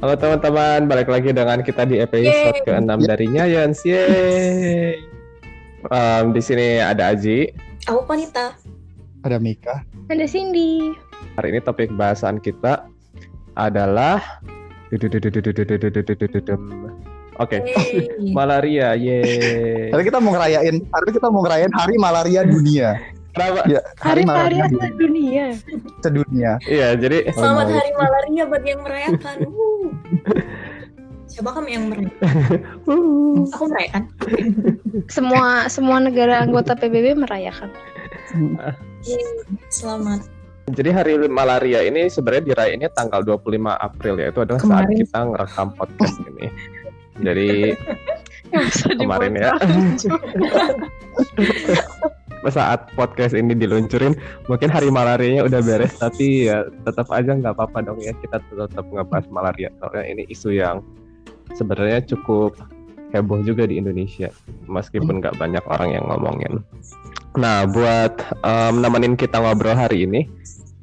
Halo teman-teman, balik lagi dengan kita di episode ke-6 dari Nyayans. Yeay. Um, di sini ada Aji. Aku Panita. Ada Mika. Ada Cindy. Hari ini topik bahasan kita adalah Oke, malaria. Yeay. Hari kita mau ngerayain, hari kita mau ngerayain Hari Malaria Dunia. Kenapa? Ya, Hari Malaria Sedunia. Sedunia. Iya, jadi Selamat Hari Malaria bagi yang merayakan. Siapa kamu yang merayakan? Aku merayakan. Semua semua negara anggota PBB merayakan. Selamat. Jadi hari malaria ini sebenarnya dirayainnya tanggal 25 April ya. Itu adalah saat Kemarin. kita ngerekam podcast ini. Jadi kemarin ya. saat podcast ini diluncurin mungkin hari malarianya udah beres tapi ya tetap aja nggak apa-apa dong ya kita tetap ngebahas malaria soalnya ini isu yang sebenarnya cukup heboh juga di Indonesia meskipun nggak banyak orang yang ngomongin. Nah buat em, nemenin kita ngobrol hari ini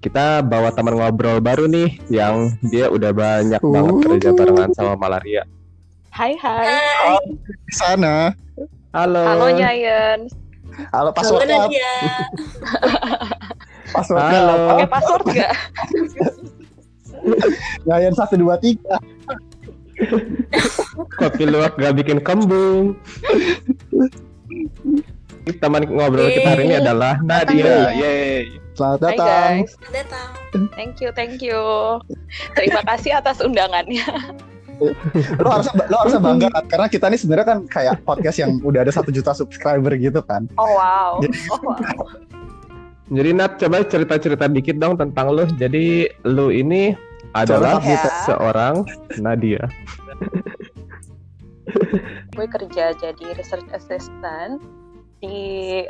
kita bawa teman ngobrol baru nih yang dia udah banyak banget Uh. kerja barengan sama malaria. Hai hai. Hai. Di sana. Halo. Halo Nyayan. Halo Halo passwordnya, Nadia. passwordnya Halo. Pakai password gak? Ngayan satu dua tiga. Kopi luwak gak bikin kembung. Teman ngobrol kita hari ini adalah Nadia. Yeay. Selamat Hai datang. guys. Selamat datang. Thank you, thank you. Terima kasih atas undangannya. Lo harusnya lo harusnya bangga kan? karena kita ini sebenarnya kan kayak podcast yang udah ada satu juta subscriber gitu kan. Oh wow. Oh wow. Jadi Nat coba cerita-cerita dikit dong tentang lu. Jadi lu ini adalah gitu. seorang Nadia. Gue kerja jadi research assistant di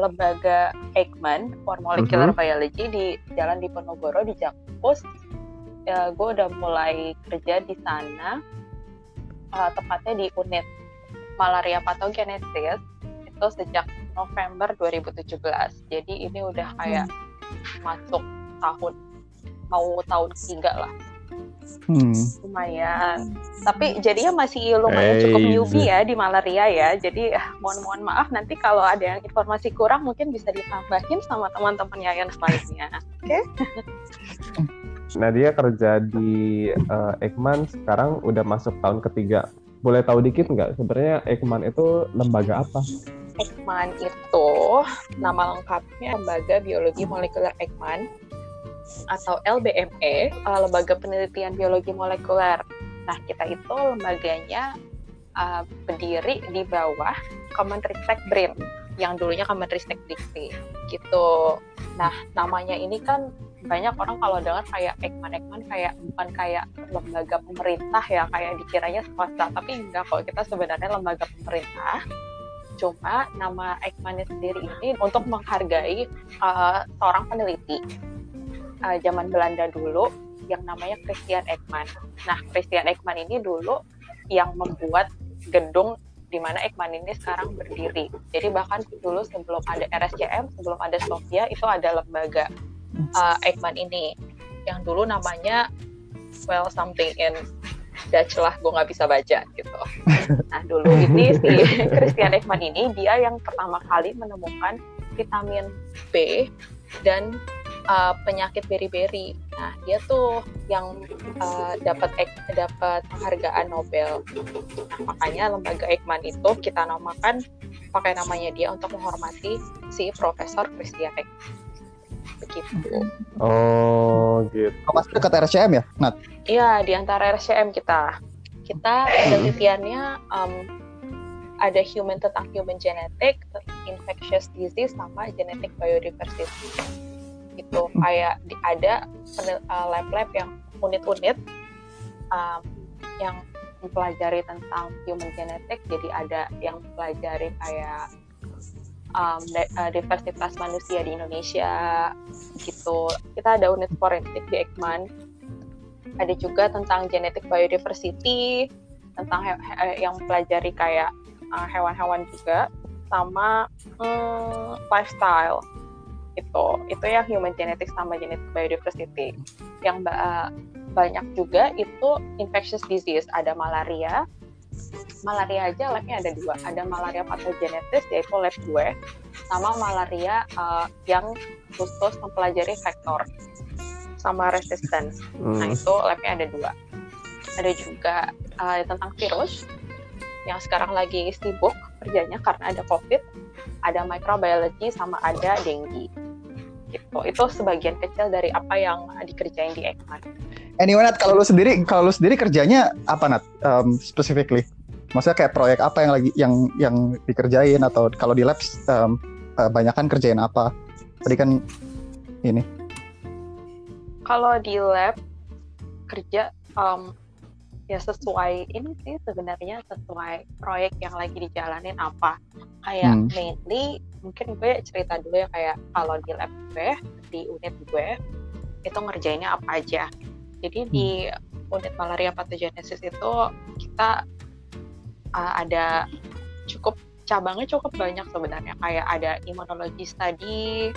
lembaga Eijkman for Molecular Mhm. Biology di Jalan Diponegoro di Jakpus. Ya, gue udah mulai kerja di sana, uh, tepatnya di unit malaria pathogenesis itu sejak November 2017. Jadi ini udah kayak masuk tahun mau tahun ketiga lah. Hmm. lumayan. Tapi jadinya masih lumayan cukup Hey, newbie ya di malaria ya. Jadi eh, mohon mohon maaf nanti kalau ada yang informasi kurang mungkin bisa ditambahin sama teman-teman Yayan selanjutnya Nadia kerja di eh, Ekman sekarang udah masuk tahun ketiga. Boleh tahu dikit nggak sebenarnya Ekman itu lembaga apa? Ekman itu nama lengkapnya Lembaga Biologi Molekuler Ekman atau LBME eh, Lembaga Penelitian Biologi Molekuler nah kita itu lembaganya eh, berdiri di bawah Kemenristek BRIN yang dulunya Kemenristek Dikti gitu nah namanya ini kan banyak orang kalau dengar kayak Ekman Ekman kayak bukan kayak lembaga pemerintah ya kayak dikiranya swasta tapi enggak kok kita sebenarnya lembaga pemerintah cuma nama Ekman sendiri ini untuk menghargai uh, seorang peneliti uh, zaman Belanda dulu yang namanya Christian Ekman. Nah, Christian Ekman ini dulu yang membuat gedung di mana Ekman ini sekarang berdiri. Jadi bahkan dulu sebelum ada RSCM, sebelum ada Sofia itu ada lembaga uh, Ekman ini yang dulu namanya well something in Dutch lah, gue nggak bisa baca gitu. Nah dulu ini si Christian Ekman ini dia yang pertama kali menemukan vitamin B dan uh, penyakit beri-beri. Nah dia tuh yang uh, dapat dapat penghargaan Nobel. Nah makanya lembaga Ekman itu kita namakan pakai namanya dia untuk menghormati si Profesor Christian Ekman. Begitu. Oh gitu. Lo masih dekat RCM ya? Nat. Iya, di antara RCM kita. Kita penelitiannya um, ada human tentang human genetic, infectious disease, sama genetic biodiversity. Gitu, kayak di, ada uh, lab-lab yang unit-unit um, yang mempelajari tentang human genetic, jadi ada yang mempelajari kayak um, uh, diversitas manusia di Indonesia, gitu. Kita ada unit forensik di Ekman, ada juga tentang genetic biodiversity tentang he- yang mempelajari kayak uh, hewan-hewan juga sama hmm, lifestyle itu itu yang human genetics sama genetic biodiversity. Yang ba- uh, banyak juga itu infectious disease. Ada malaria malaria aja labnya ada dua. Ada malaria pathogenesis yaitu lab gue sama malaria uh, yang khusus mempelajari vektor sama resistance. Nah Hmm. itu labnya ada dua. Ada juga uh, tentang virus yang sekarang lagi sibuk kerjanya karena ada covid ada microbiology sama ada dengue. Gitu. Itu sebagian kecil dari apa yang dikerjain di Ekman Anyway, Nat, kalau lu sendiri, kalau lu sendiri kerjanya apa, Nat? Um, specifically? Maksudnya kayak proyek apa yang lagi yang yang dikerjain atau kalau di lab um, uh, banyak kan kerjain apa? Tadi kan ini. kalau di lab kerja um, ya sesuai ini sih sebenarnya sesuai proyek yang lagi dijalanin apa kayak Hmm. mainly mungkin gue cerita dulu ya kayak kalau di lab gue di unit gue itu ngerjainnya apa aja jadi di unit malaria pathogenesis itu kita uh, ada cukup cabangnya cukup banyak sebenarnya. Kayak ada immunology study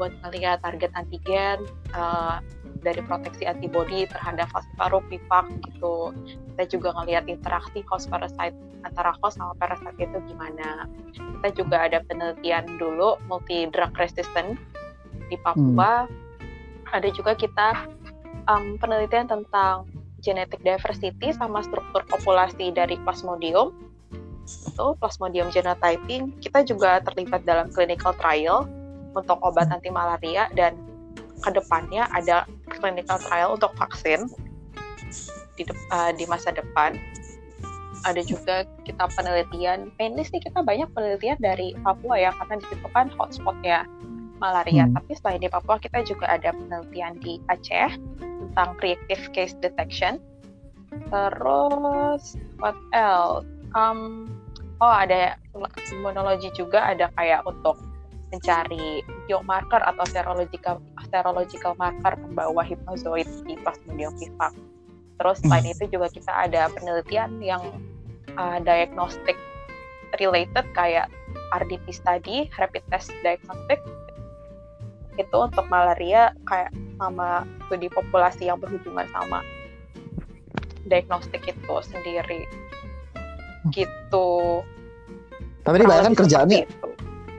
buat ngelihat target antigen uh, dari proteksi antibody terhadap falciparum pivak gitu. Kita juga ngelihat interaksi host parasite antara host sama parasite itu gimana. Kita juga ada penelitian dulu multi drug resistant di Papua. Ada juga kita um, penelitian tentang genetic diversity sama struktur populasi dari Plasmodium. Itu Plasmodium genotyping kita juga terlibat dalam clinical trial untuk obat anti malaria dan ke depannya ada clinical trial untuk vaksin di, dep- uh, di masa depan. Ada juga kita penelitian. Mainly sih kita banyak penelitian dari Papua ya karena di situ kan hotspotnya malaria Hmm. tapi selain di Papua kita juga ada penelitian di Aceh tentang reactive case detection terus what else um, oh ada imunologi juga ada kayak untuk mencari biomarker atau serological serological marker pembawa hipnozoid di Plasmodium vivax. Terus selain itu juga kita ada penelitian yang uh, diagnostic related kayak RDT study, rapid test diagnostic itu untuk malaria kayak sama studi populasi yang berhubungan sama diagnostik itu sendiri gitu. Tapi ini banyak kan kerjaannya. itu.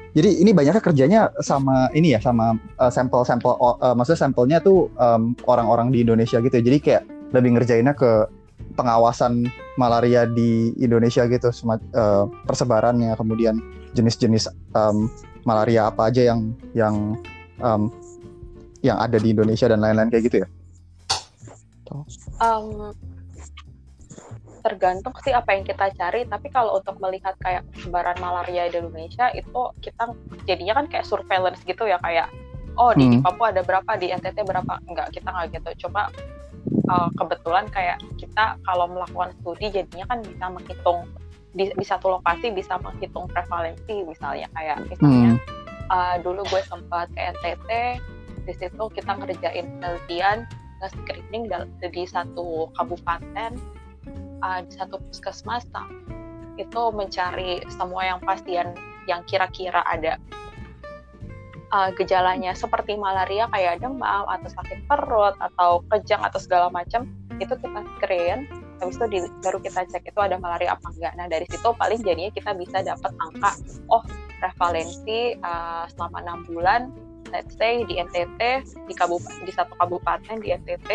Jadi ini banyaknya kerjanya sama ini ya, sama uh, sampel-sampel. uh, maksudnya sampelnya tuh um, orang-orang di Indonesia gitu. ya. Jadi kayak lebih ngerjainnya ke pengawasan malaria di Indonesia gitu, uh, persebarannya, kemudian jenis-jenis um, malaria apa aja yang yang um, yang ada di Indonesia dan lain-lain kayak gitu ya. Em, tergantung sih apa yang kita cari tapi kalau untuk melihat kayak persebaran malaria di Indonesia itu kita jadinya kan kayak surveillance gitu ya kayak oh di, di Hmm. Papua ada berapa di NTT berapa enggak kita nggak gitu coba eh, kebetulan kayak kita kalau melakukan studi jadinya kan bisa menghitung di, di satu lokasi bisa menghitung prevalensi misalnya kayak misalnya eh, dulu gue sempat ke NTT di situ kita ngerjain penelitian nge-screening di satu kabupaten uh, di satu puskesmas nah, itu mencari semua yang pasien yang kira-kira ada. Uh, gejalanya seperti malaria kayak demam atau sakit perut atau kejang atau segala macam itu kita screen habis itu di- baru kita cek itu ada malaria apa enggak nah dari situ paling jadinya kita bisa dapat angka oh prevalensi uh, selama enam bulan let's say di NTT di kabupaten di satu kabupaten di NTT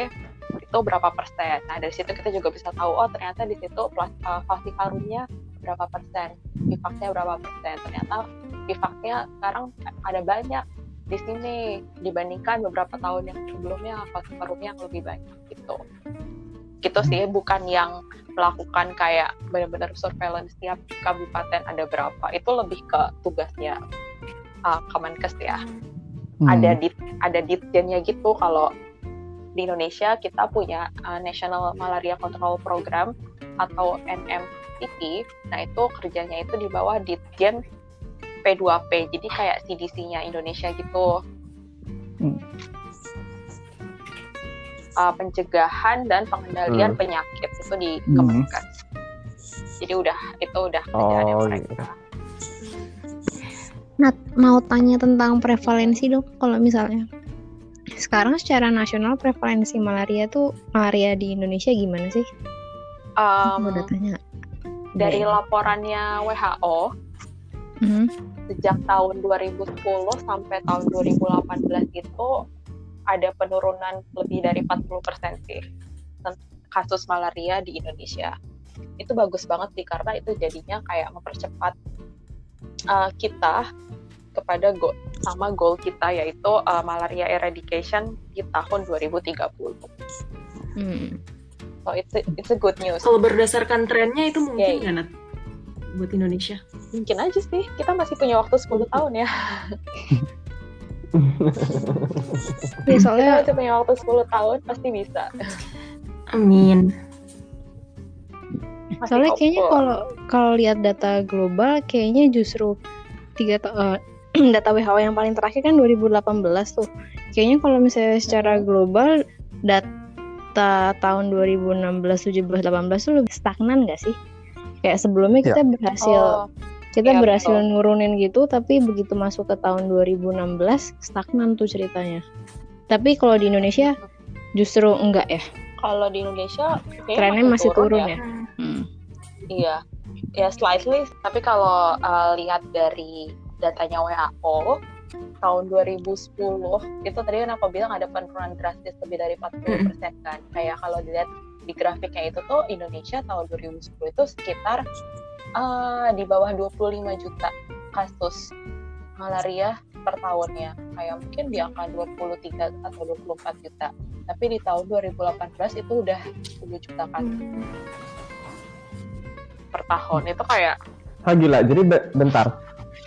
itu berapa persen. Nah dari situ kita juga bisa tahu oh ternyata di situ uh, falciparumnya berapa persen, bivaknya berapa persen. Ternyata bivaknya sekarang ada banyak di sini dibandingkan beberapa tahun yang sebelumnya falciparumnya yang lebih banyak gitu. Gitu sih bukan yang melakukan kayak benar-benar surveillance tiap kabupaten ada berapa. Itu lebih ke tugasnya uh, Kemenkes ya Hmm. ada dit ada ditjennya gitu kalau di Indonesia kita punya uh, National Malaria Control Program atau NMPP nah itu kerjanya itu di bawah ditjen P2P jadi kayak CDC-nya Indonesia gitu Hmm. Uh, pencegahan dan pengendalian Hmm. penyakit itu di Hmm. Kemenkes jadi udah itu udah kerjaannya Oh, mereka Nat, mau tanya tentang prevalensi dong, kalau misalnya. sekarang secara nasional prevalensi malaria tuh malaria di Indonesia gimana sih? Um, Mau datanya? dari Iya. laporannya WHO Mhm. sejak tahun 2010 sampai tahun 2018 itu ada penurunan lebih dari 40% sih kasus malaria di Indonesia. Itu bagus banget sih karena itu jadinya kayak mempercepat uh, kita kepada go sama goal kita yaitu uh, malaria eradication di tahun 2030. Hmm. So it's a, it's a good news. Kalau berdasarkan trennya itu mungkin nggak Nat? buat Indonesia? Mungkin aja sih kita masih punya waktu 10 tahun ya. Ya, soalnya Kita masih punya waktu 10 tahun pasti bisa. Amin. Masih soalnya kayaknya hopeful. kalau kalau lihat data global kayaknya justru tiga ta- eh, data WHO yang paling terakhir kan 2018 tuh. Kayaknya kalau misalnya secara global data tahun 2016, 17, 18 tuh lebih stagnan nggak sih? Kayak sebelumnya Ya. kita berhasil Oh, kita iya, berhasil betul. nurunin gitu tapi begitu masuk ke tahun 2016 stagnan tuh ceritanya. Tapi kalau di Indonesia justru enggak ya. kalau di Indonesia Trennya masih turun ya. Hmm. Iya, ya slightly. Tapi kalau uh, lihat dari datanya WHO tahun 2010 itu tadi kan aku bilang ada penurunan drastis lebih dari 40% kan. Kayak kalau dilihat di grafiknya itu tuh Indonesia tahun 2010 itu sekitar uh, di bawah 25 juta kasus malaria per tahunnya. Kayak mungkin di angka 23 atau 24 juta. Tapi di tahun 2018 itu udah 10 juta kasus per tahun. Itu kayak Ah gila, jadi be- bentar.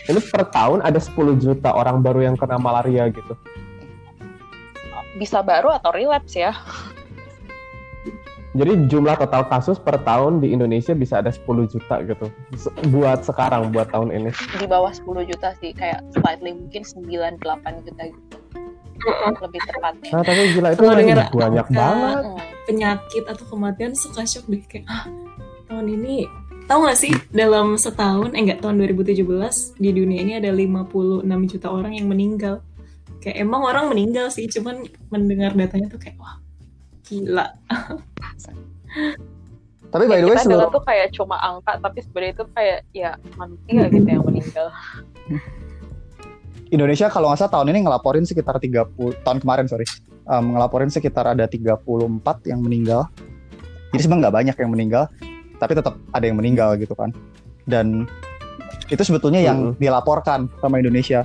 Ini per tahun ada 10 juta orang baru yang kena malaria gitu. bisa baru atau relapse ya. Jadi jumlah total kasus per tahun di Indonesia bisa ada 10 juta gitu. Buat sekarang, buat tahun ini. Di bawah 10 juta sih, kayak slightly mungkin 9 8 juta gitu. Lebih tepatnya. Nah tapi gila itu denger banyak banget. Penyakit atau kematian suka shock deh kayak ah tahun ini tahu nggak sih dalam setahun eh enggak tahun 2017 di dunia ini ada 56 juta orang yang meninggal. Kayak emang orang meninggal sih, cuman mendengar datanya tuh kayak wah gila. Tapi by the way seluruh tuh kayak cuma angka, tapi sebenarnya itu kayak ya manusia gitu yang meninggal. Indonesia kalau nggak salah tahun ini ngelaporin sekitar 30 tahun kemarin sorry um, ngelaporin sekitar ada 34 yang meninggal. Jadi sebenarnya nggak banyak yang meninggal, tapi tetap ada yang meninggal gitu kan. Dan itu sebetulnya yang dilaporkan sama Indonesia.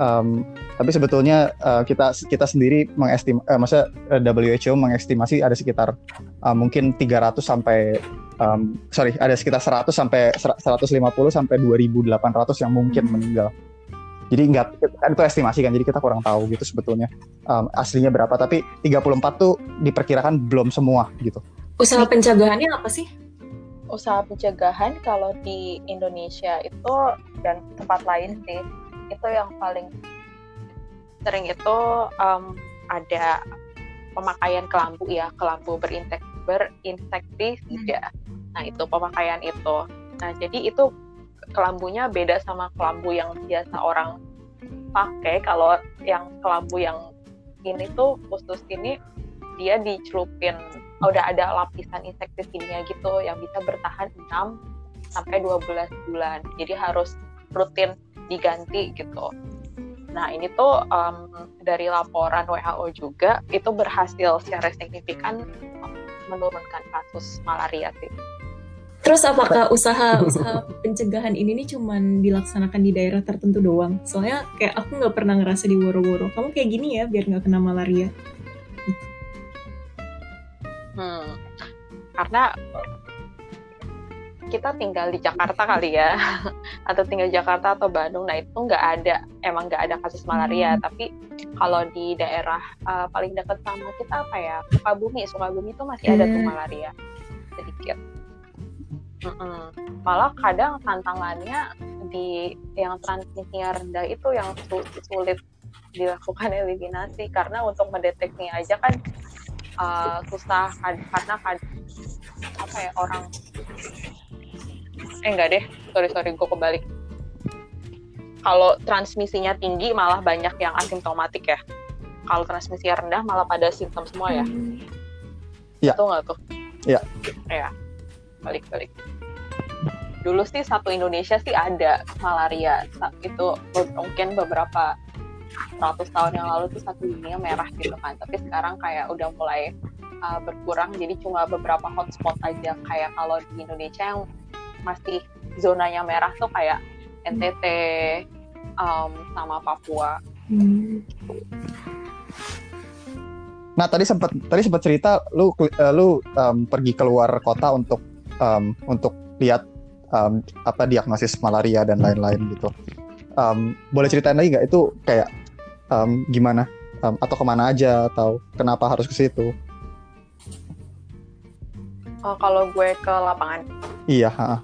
Um, tapi sebetulnya uh, kita kita sendiri mengestim, eh, masa eh, WHO mengestimasi ada sekitar uh, mungkin 300 sampai um, sorry ada sekitar 100 sampai 150 sampai 2.800 yang mungkin Hmm. meninggal. Jadi nggak kan itu estimasi kan, jadi kita kurang tahu gitu sebetulnya um, aslinya berapa. Tapi 34 tuh diperkirakan belum semua gitu. Usaha pencegahannya apa sih? Usaha pencegahan kalau di Indonesia itu dan tempat lain sih, itu yang paling sering itu um, ada pemakaian kelambu ya, kelambu berintek berinsektisida. Nah itu pemakaian itu. Nah jadi itu kelambunya beda sama kelambu yang biasa orang pakai. Kalau yang kelambu yang ini tuh khusus ini dia dicelupin oh, udah ada lapisan insektisidnya gitu yang bisa bertahan 6 sampai 12 bulan. Jadi harus rutin diganti gitu. Nah ini tuh um, dari laporan WHO juga itu berhasil secara signifikan menurunkan kasus malaria sih. Terus apakah usaha usaha pencegahan ini nih cuman dilaksanakan di daerah tertentu doang? Soalnya kayak aku nggak pernah ngerasa di woro-woro. Kamu kayak gini ya biar nggak kena malaria. Hmm. Karena kita tinggal di Jakarta kali ya, atau tinggal di Jakarta atau Bandung, nah itu nggak ada, emang nggak ada kasus malaria. Hmm. Tapi kalau di daerah uh, paling dekat sama kita apa ya, Sukabumi, Sukabumi itu masih ada tuh Hmm. malaria sedikit. Mm-mm. Malah kadang tantangannya di yang transmisinya rendah itu yang su- sulit dilakukan eliminasi karena untuk mendeteksinya aja kan uh, susah karena apa ya orang eh enggak deh sorry sorry gue kebalik kalau transmisinya tinggi malah banyak yang asimptomatik ya kalau transmisi rendah malah pada simptom semua ya. Hmm. Iya. Itu nggak tuh? Iya. Ya, balik-balik. Dulu sih satu Indonesia sih ada malaria. Itu mungkin beberapa ratus tahun yang lalu tuh satu dunia merah gitu kan. Tapi sekarang kayak udah mulai uh, berkurang. Jadi cuma beberapa hotspot aja. Kayak kalau di Indonesia yang masih zonanya merah tuh kayak NTT um, sama Papua. Hmm. Nah tadi sempat tadi sempat cerita lu eh, lu em, pergi keluar kota untuk em, untuk lihat em, apa diagnosis malaria dan lain-lain gitu. Em, boleh ceritain lagi nggak itu kayak em, gimana Em, atau ke mana aja atau kenapa harus ke situ? Oh, kalau gue ke lapangan. Iya. ha.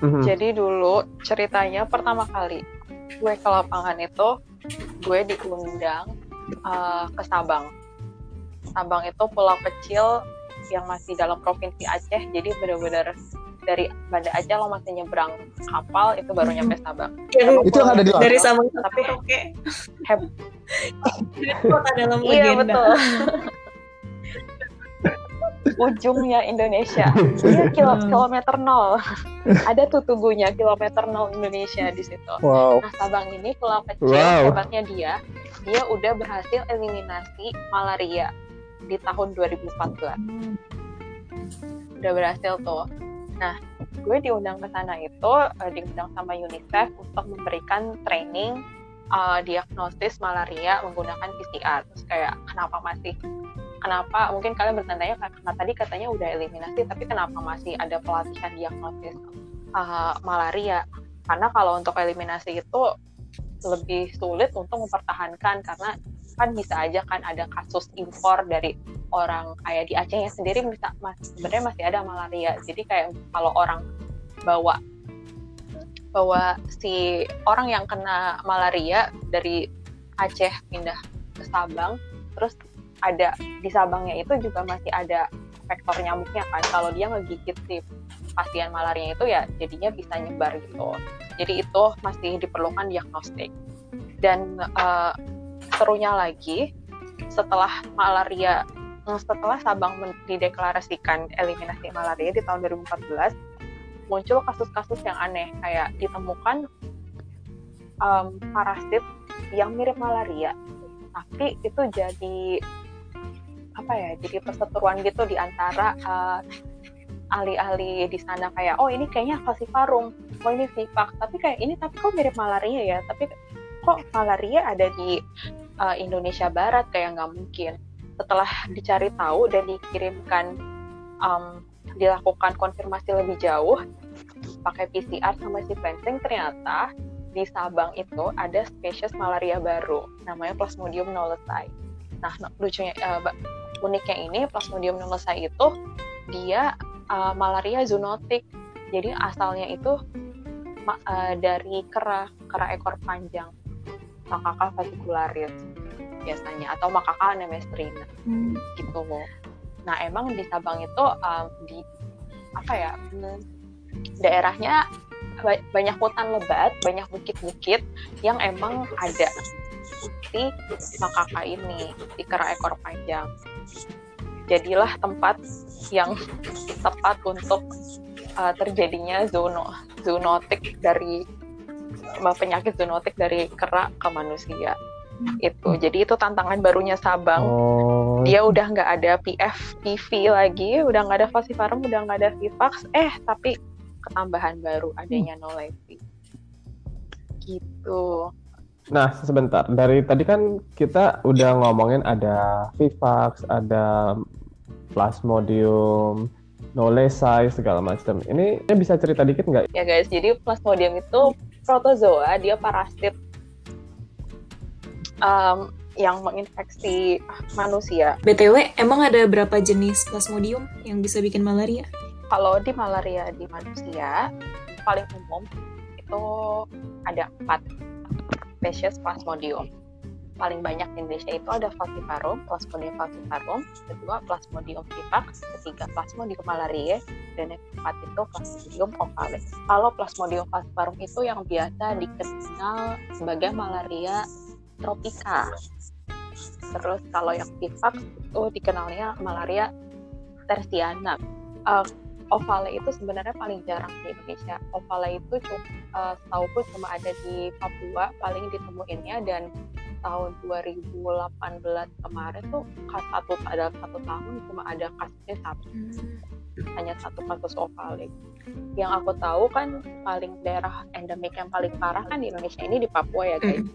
Mhm. Jadi dulu ceritanya pertama kali gue ke lapangan itu gue diundang uh, ke Sabang. Sabang itu pulau kecil yang masih dalam provinsi Aceh. Jadi benar-benar dari Banda Aceh lo masih nyebrang kapal itu baru nyampe Sabang. Yang Itu yang ada di dari. Sabang Tapi tapi oke. heb- kota dalam iya legenda. betul. Ujungnya Indonesia. Iya kilo, Hmm. kilometer nol. Ada tuh tugunya kilometer nol Indonesia di situ. Wow. Nah, Sabang ini pulau kecil, Wow. hebatnya dia, dia udah berhasil eliminasi malaria di tahun 2014. Udah berhasil tuh. Nah, gue diundang ke sana itu, eh, diundang sama UNICEF untuk memberikan training eh, diagnosis malaria menggunakan PCR. Terus kayak kenapa masih kenapa mungkin kalian bertanya karena tadi katanya udah eliminasi tapi kenapa masih ada pelatihan diagnosis eh, malaria? Karena kalau untuk eliminasi itu lebih sulit untuk mempertahankan karena kan bisa aja kan ada kasus impor dari orang kayak di Acehnya sendiri bisa mas, sebenarnya masih ada malaria. Jadi kayak kalau orang bawa bawa si orang yang kena malaria dari Aceh pindah ke Sabang terus ada di Sabangnya itu juga masih ada faktor nyamuknya kan. Kalau dia ngegigit si pasien malaria itu ya jadinya bisa nyebar gitu. Jadi itu masih diperlukan diagnostik. Dan eh, serunya lagi setelah malaria eh, setelah Sabang dideklarasikan eliminasi malaria di tahun 2014 muncul kasus-kasus yang aneh. Kayak ditemukan em, parasit yang mirip malaria tapi itu jadi apa ya jadi perseteruan gitu di antara eh, ahli-ahli di sana kayak oh ini kayaknya falciparum oh ini vivax tapi kayak ini tapi kok mirip malaria ya? Tapi kok malaria ada di uh, Indonesia Barat? Kayak nggak mungkin. Setelah dicari tahu dan dikirimkan um, dilakukan konfirmasi lebih jauh pakai PCR sama sequencing ternyata di Sabang itu ada spesies malaria baru namanya Plasmodium knowlesi. Nah lucunya uh, uniknya ini Plasmodium knowlesi itu dia uh, malaria zoonotik. Jadi asalnya itu uh, dari kera kera ekor panjang Macaca fascicularis biasanya atau Macaca anemestrina Hmm. gitu. Nah emang di Sabang itu um, di apa ya daerahnya ba- banyak hutan lebat, banyak bukit-bukit yang emang ada si makaka ini, si kera ekor panjang. Jadilah tempat yang tepat untuk uh, terjadinya zoono zoonotik dari uh, penyakit zoonotik dari kera ke manusia itu jadi itu tantangan barunya Sabang Oh, dia udah nggak ada PF, PV lagi, udah nggak ada falciparum, udah nggak ada Vivax, eh tapi ketambahan baru adanya Nolesi. Gitu. Nah, sebentar. Dari tadi kan kita udah ngomongin ada Vivax, ada Plasmodium, Knowlesi, segala macam. Ini, ini bisa cerita dikit nggak? Ya guys, jadi Plasmodium itu protozoa, dia parasit um, yang menginfeksi manusia. BTW, emang ada berapa jenis plasmodium yang bisa bikin malaria? Kalau di malaria di manusia paling umum itu ada empat spesies Plasmodium. Paling banyak di Indonesia itu ada Falciparum, Plasmodium falciparum, kedua Plasmodium vivax, ketiga Plasmodium malariae, dan yang keempat itu Plasmodium ovale. Kalau Plasmodium falciparum itu yang biasa dikenal sebagai malaria tropika. Terus kalau yang vivax itu dikenalnya malaria tersiana. Uh, ovale itu sebenarnya paling jarang di Indonesia. Ovale itu cuma uh, setauku cuma ada di Papua paling ditemuinnya dan tahun 2018 kemarin tuh kas satu ada satu tahun cuma ada kasusnya satu. Hanya satu kasus ovale. Yang aku tahu kan paling daerah endemik yang paling parah kan di Indonesia ini di Papua ya guys.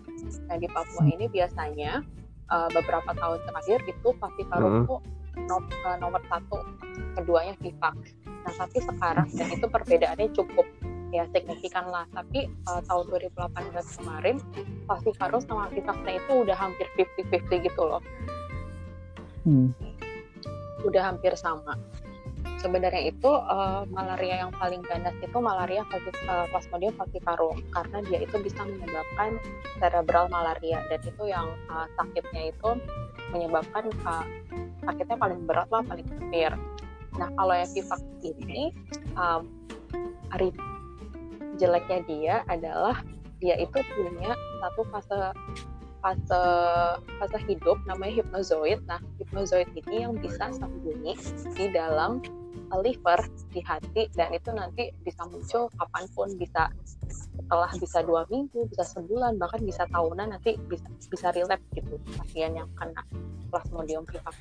Nah di Papua ini biasanya uh, beberapa tahun terakhir itu Pavivarum tuh nom- uh, nomor satu keduanya Vivax nah tapi sekarang dan itu perbedaannya cukup ya signifikan lah. Tapi uh, tahun 2018 kemarin Pavivarum sama Vivaxnya itu udah hampir 50-50 gitu loh. Hmm. udah hampir sama sebenarnya itu uh, malaria yang paling ganas itu malaria uh, Plasmodium falciparum karena dia itu bisa menyebabkan cerebral malaria dan itu yang uh, sakitnya itu menyebabkan uh, sakitnya paling berat lah paling severe. Nah kalau yang Vivax ini um, jeleknya dia adalah dia itu punya satu fase fase fase hidup namanya hypnozoid. Nah, hypnozoid ini yang bisa sembunyi di dalam liver di hati dan itu nanti bisa muncul kapan pun bisa setelah bisa dua minggu bisa sebulan bahkan bisa tahunan nanti bisa bisa relapse gitu pasien yang kena plasmodium vivax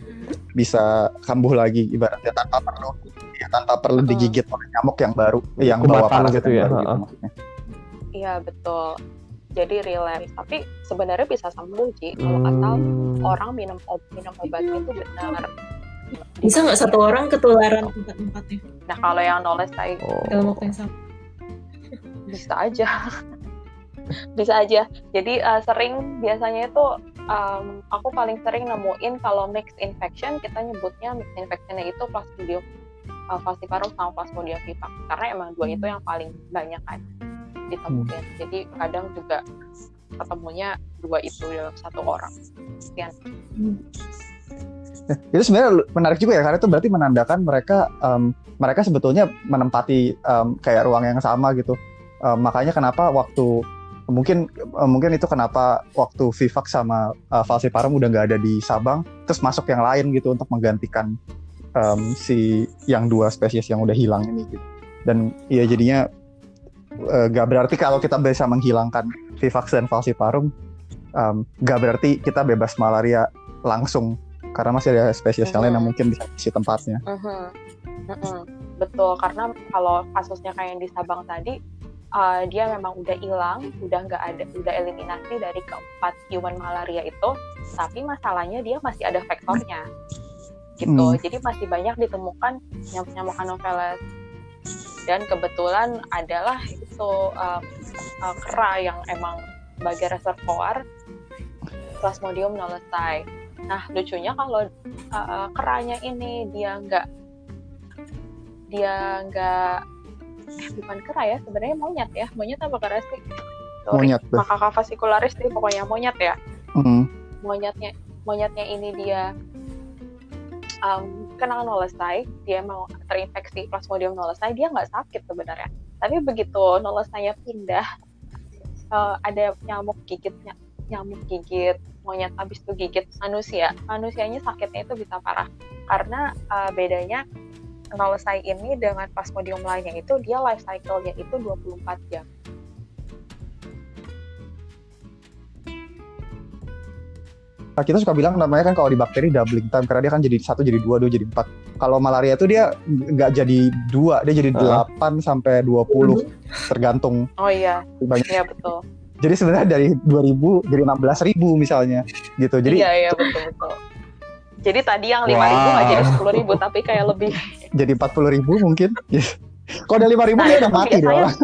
bisa kambuh lagi ibaratnya tanpa perlu ya, tanpa perlu Hmm. digigit oleh nyamuk yang baru yang bawa parasit gitu ya, baru gitu maksudnya. iya betul jadi relapse tapi sebenarnya bisa sembuh sih kalau asal Hmm. orang minum ob- minum obatnya itu benar Bisa nggak satu orang ketularan empat-empatnya nah kalau yang knowledge saya Oh. dalam waktu yang sama? bisa aja. Bisa aja. Jadi uh, sering biasanya itu um, aku paling sering nemuin kalau mixed infection kita nyebutnya mixed infectionnya itu plasmodium uh, falciparum sama plasmodium vivax karena emang dua itu yang paling banyak kan ditemuin. Jadi kadang juga ketemunya dua itu dalam satu orang. Sekian itu sebenarnya menarik juga ya karena itu berarti menandakan mereka em, mereka sebetulnya menempati em, kayak ruang yang sama gitu. Em, makanya kenapa waktu mungkin mungkin itu kenapa waktu Vivax sama Falciparum udah nggak ada di Sabang terus masuk yang lain gitu untuk menggantikan em, si yang dua spesies yang udah hilang ini gitu. Dan ya jadinya eh, nggak berarti kalau kita bisa menghilangkan Vivax dan Falciparum em, nggak berarti kita bebas malaria langsung karena masih ada spesies yang lain yang Mhm. mungkin bisa isi tempatnya. Mhm. Mhm. Betul, karena kalau kasusnya kayak yang di Sabang tadi, uh, dia memang udah hilang, udah nggak ada, udah eliminasi dari keempat human malaria itu, tapi masalahnya dia masih ada vektornya, gitu. Hmm. Jadi masih banyak ditemukan nyamuk-nyamuk anopheles. Dan kebetulan adalah itu um, uh, kera yang emang sebagai reservoir Plasmodium knowlesi. Nah, lucunya kalau uh, keranya ini dia nggak dia nggak eh, bukan kera ya sebenarnya monyet ya monyet apa kera sih Sorry. Monyet deh. makaka fascicularis sih pokoknya monyet ya Hmm. monyetnya monyetnya ini dia um, kena knowlesi dia mau terinfeksi plasmodium knowlesi dia nggak sakit sebenarnya tapi begitu knowlesi pindah uh, ada nyamuk gigitnya nyamuk gigit monyet habis itu gigit manusia manusianya sakitnya itu bisa parah karena uh, bedanya knowlesi ini dengan plasmodium lainnya itu dia life cycle-nya itu 24 jam Nah, kita suka bilang namanya kan kalau di bakteri doubling time karena dia kan jadi satu jadi dua dua jadi empat. Kalau malaria itu dia nggak jadi dua, dia jadi Ah. 8 sampai 20 tergantung oh iya banyak. iya betul Jadi sebenarnya dari 2000 jadi 16.000 misalnya gitu. Jadi iya iya betul betul jadi tadi yang 5000 ribu nggak Wow. jadi 10.000 ribu tapi kayak lebih jadi 40.000 mungkin. kalau udah 5.000 Nah, dia itu udah mati deh biasanya- orang.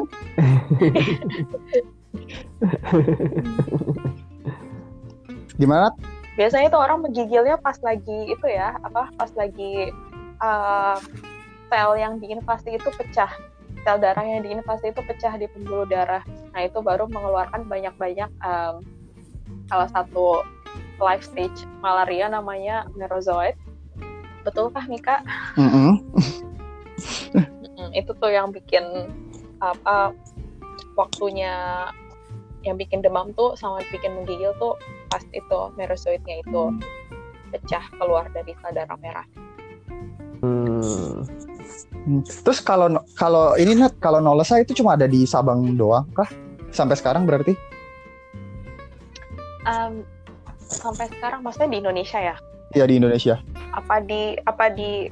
Gimana? biasanya tuh orang menggigilnya pas lagi itu ya apa pas lagi uh, sel yang diinvasi itu pecah sel darah yang diinvasi itu pecah di pembuluh darah nah itu baru mengeluarkan banyak-banyak um, salah satu life stage malaria namanya merozoid betulkah Mika? Mm, itu tuh yang bikin apa waktunya yang bikin demam tuh sama bikin menggigil tuh pas itu merozoitnya itu pecah keluar dari sel darah merah. Hmm. Hmm. Terus kalau kalau ini Nat, kalau Nolesa itu cuma ada di Sabang doang kah? Sampai sekarang berarti? Um, sampai sekarang maksudnya di Indonesia ya? Iya di Indonesia. Apa di apa di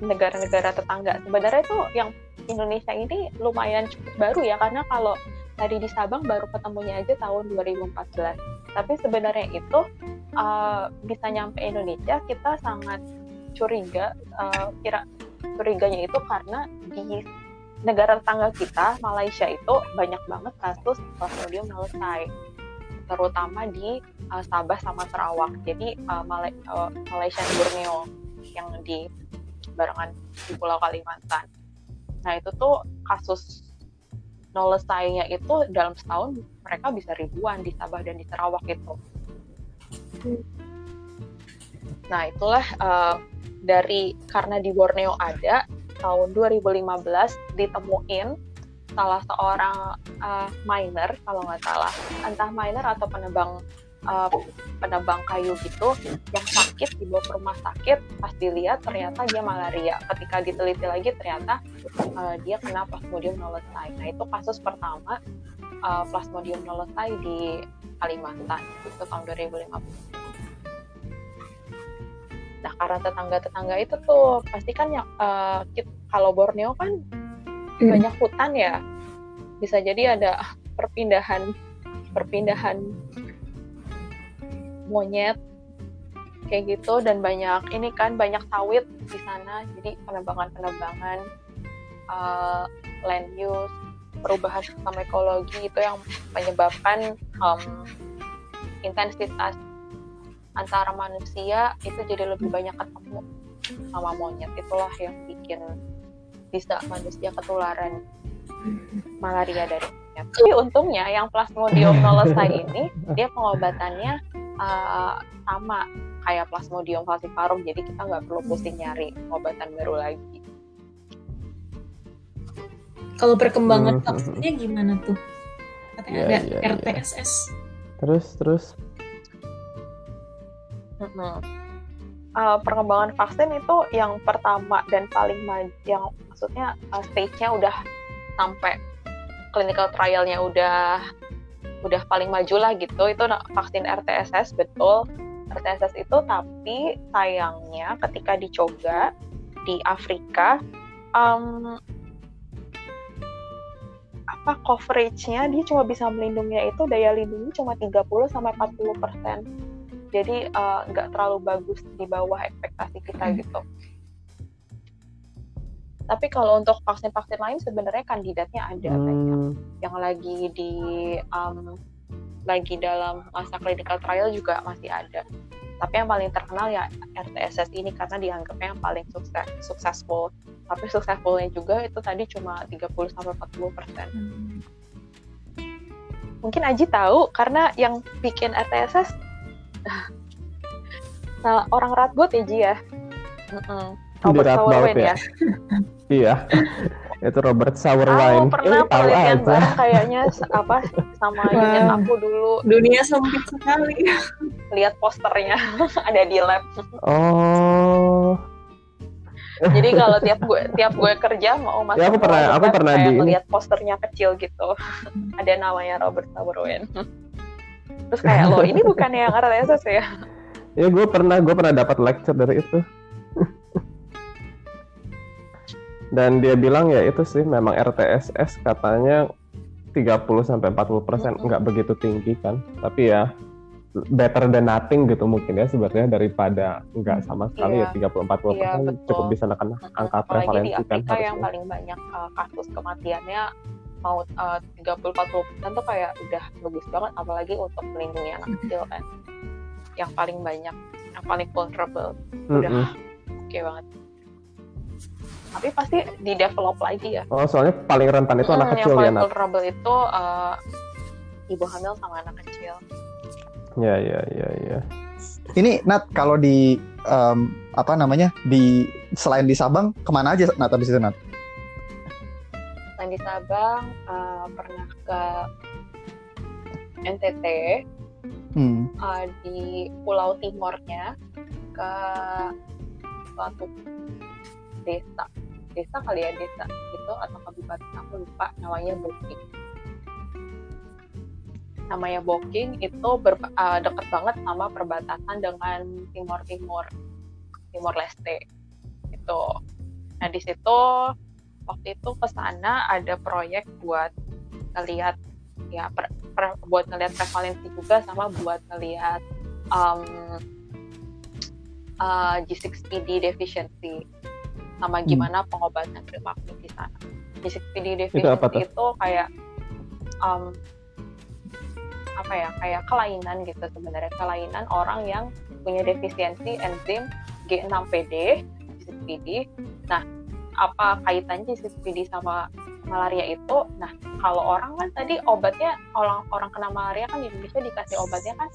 negara-negara tetangga? Sebenarnya itu yang Indonesia ini lumayan cukup baru ya karena kalau tadi di Sabang baru ketemunya aja tahun 2014. Tapi sebenarnya itu uh, bisa nyampe Indonesia kita sangat curiga uh, kira curiganya itu karena di negara tetangga kita Malaysia itu banyak banget kasus Plasmodium knowlesi terutama di uh, Sabah sama Sarawak. Jadi uh, Malay uh, Malaysia dan Borneo yang di barengan di Pulau Kalimantan. Nah itu tuh kasus knowlesi-nya itu dalam setahun mereka bisa ribuan di Sabah dan di Sarawak itu. Nah itulah uh, dari karena di Borneo ada tahun 2015 ditemuin salah seorang uh, miner kalau nggak salah. Entah miner atau penebang uh, penebang kayu gitu yang sakit dibawa ke rumah sakit pas dilihat ternyata dia malaria. Ketika diteliti lagi ternyata uh, dia kena plasmodium knowlesi nah itu kasus pertama uh, plasmodium knowlesi di Kalimantan itu tahun 2015 Nah, karena tetangga-tetangga itu tuh pasti kan yang uh, kalau Borneo kan hmm. banyak hutan ya. Bisa jadi ada perpindahan perpindahan monyet kayak gitu dan banyak ini kan banyak sawit di sana. Jadi penebangan-penebangan uh, land use, perubahan sistem ekologi itu yang menyebabkan um, intensitas antara manusia itu jadi lebih banyak ketemu sama monyet itulah yang bikin bisa manusia ketularan malaria dari monyet. Tapi untungnya yang Plasmodium knowlesi ini dia pengobatannya uh, sama kayak Plasmodium falciparum jadi kita nggak perlu pusing nyari pengobatan baru lagi. Kalau perkembangan vaksinnya gimana tuh? Katanya Ya, ada ya, ya. RTSS. Terus terus Uh, perkembangan vaksin itu yang pertama dan paling maju, yang maksudnya uh, stage-nya udah sampai clinical trial-nya udah udah paling maju lah gitu. Itu vaksin RTSS betul. RTSS itu tapi sayangnya ketika dicoba di Afrika um, apa coverage-nya dia cuma bisa melindunginya itu daya lindungi cuma 30 sampai 40 persen jadi eh, nggak terlalu bagus di bawah ekspektasi kita gitu. Tapi kalau untuk vaksin-vaksin lain sebenarnya kandidatnya ada banyak hmm, yang lagi di um, lagi dalam masa clinical trial juga masih ada. Tapi yang paling terkenal ya RTSS ini karena dianggapnya yang paling sukses successful. Tapi successfulnya juga itu tadi cuma 30 sampai 40 persen. Mungkin Aji tahu karena yang bikin RTSS nah, orang Radbot ya Ji ya. Mm-mm. Di Robert Sauerwein ya? ya. iya. itu Robert Aku Sauerwein. pernah Eh, penelitian aja. bareng kayaknya apa sama Wow. unit aku dulu Dunia sempit sekali. lihat posternya ada di lab. Oh. Jadi kalau tiap gue tiap gue kerja mau masuk Ya, aku ke pernah- lab, aku pernah kayak di ngeliat posternya kecil gitu. ada namanya Robert Sauerwein. Terus kayak lo ini bukan yang RTSS ya? Ya gue pernah gue pernah dapat lecture dari itu. Dan dia bilang ya itu sih memang RTSS katanya 30 sampai 40 persen Mm-mm. nggak begitu tinggi kan. Tapi ya better than nothing gitu mungkin ya sebenarnya daripada nggak sama sekali Iya. ya 30 40 Iya, persen betul. cukup bisa nekan angka Apalagi di prevalensi kan yang harusnya. paling banyak uh, kasus kematiannya mau uh, 30-40 persen tuh kayak udah bagus banget apalagi untuk melindungi anak kecil kan yang paling banyak yang paling vulnerable udah Mm-mm. oke banget tapi pasti di develop lagi ya Oh soalnya paling rentan itu anak Hmm, kecil yang ya paling Nat. vulnerable itu uh, ibu hamil sama anak kecil Ya ya ya ya. Ini Nat kalau di em, apa namanya di selain di Sabang ke mana aja Nat habis itu Nat? Selain di Sabang uh, pernah ke NTT Hmm. uh, di Pulau Timurnya ke suatu desa. Desa kali ya desa itu atau kabupaten aku lupa namanya Boking. Namanya Boking itu ber, uh, deket banget sama perbatasan dengan Timur Timur Timur Leste itu nah di situ waktu itu ke sana ada proyek buat ngelihat ya per- per- buat ngelihat prevalensi juga sama buat ngelihat um, uh, G6PD deficiency sama gimana pengobatan premakur di sana. G6PD deficiency apa itu, tuh? kayak um, apa ya kayak kelainan gitu sebenarnya kelainan orang yang punya defisiensi enzim G6PD G6PD. Nah, apa kaitannya G6PD sama malaria itu? Nah, kalau orang kan tadi obatnya orang orang kena malaria kan di Indonesia dikasih obatnya kan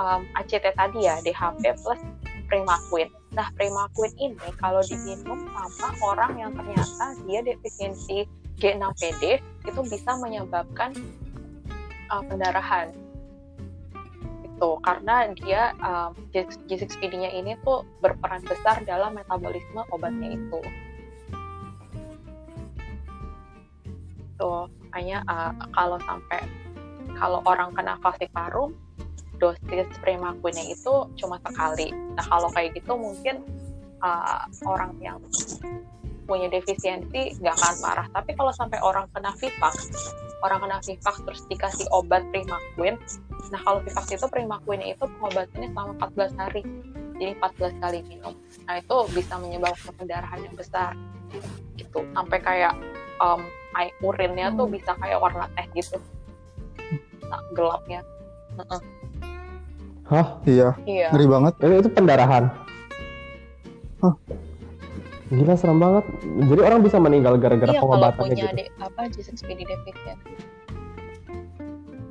um, ACT tadi ya DHP plus Primaquine. Nah Primaquine ini kalau diminum sama orang yang ternyata dia defisiensi G6PD itu bisa menyebabkan uh, pendarahan itu karena dia um, G6PD-nya ini tuh berperan besar dalam metabolisme obatnya itu. Tuh, makanya uh, kalau sampai kalau orang kena fasik paru dosis primaquine itu cuma sekali. Nah kalau kayak gitu mungkin uh, orang yang punya defisiensi nggak akan parah. Tapi kalau sampai orang kena Vivax, orang kena Vivax terus dikasih obat primaquine, nah kalau Vivax itu primaquine itu pengobatannya selama 14 hari, jadi 14 kali minum. Nah itu bisa menyebabkan pendarahan yang besar, gitu. Sampai kayak um, air urinnya tuh bisa kayak warna teh gitu, nah, gelapnya. Heeh. Hah? Iya, Iya. ngeri banget. Itu, itu pendarahan. Hah? Gila serem banget. Jadi orang bisa meninggal gara-gara Iya punya gitu. de, apa G6PD deficient.